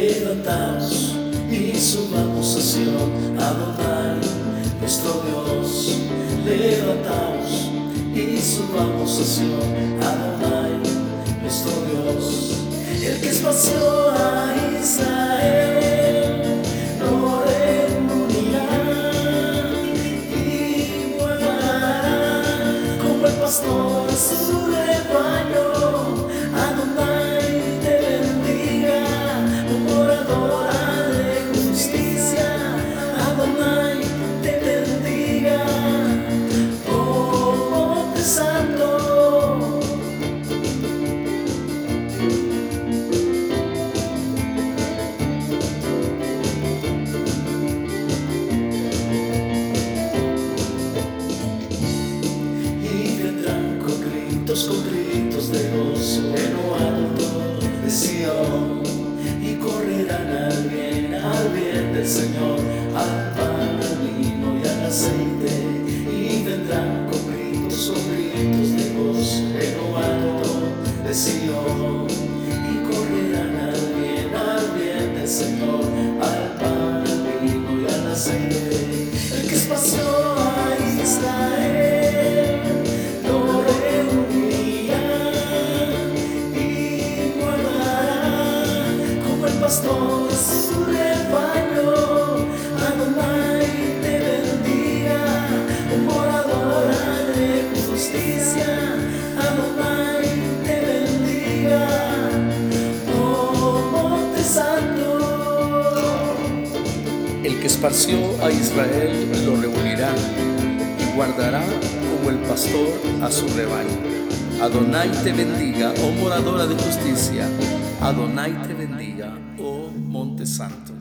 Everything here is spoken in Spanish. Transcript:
Levantaos y subamos a Sion, Adonai, nuestro Dios. Levantaos y subamos a Sion, Adonai, nuestro Dios. El que espació a Israel, lo reunirá y como el pastor a su rebaño. Con gritos de gozo en lo alto de Sion. Y correrán al bien, al bien del Señor, al pan, al vino y al aceite. Y vendrán con gritos, con gritos de gozo en lo alto de Sion. Y correrán al bien, al bien del Señor, al pan, al vino y al aceite, el que a El que esparció a Israel lo reunirá y guardará como el pastor a su rebaño. Adonai te bendiga, oh moradora de justicia. Adonai te bendiga, oh monte santo.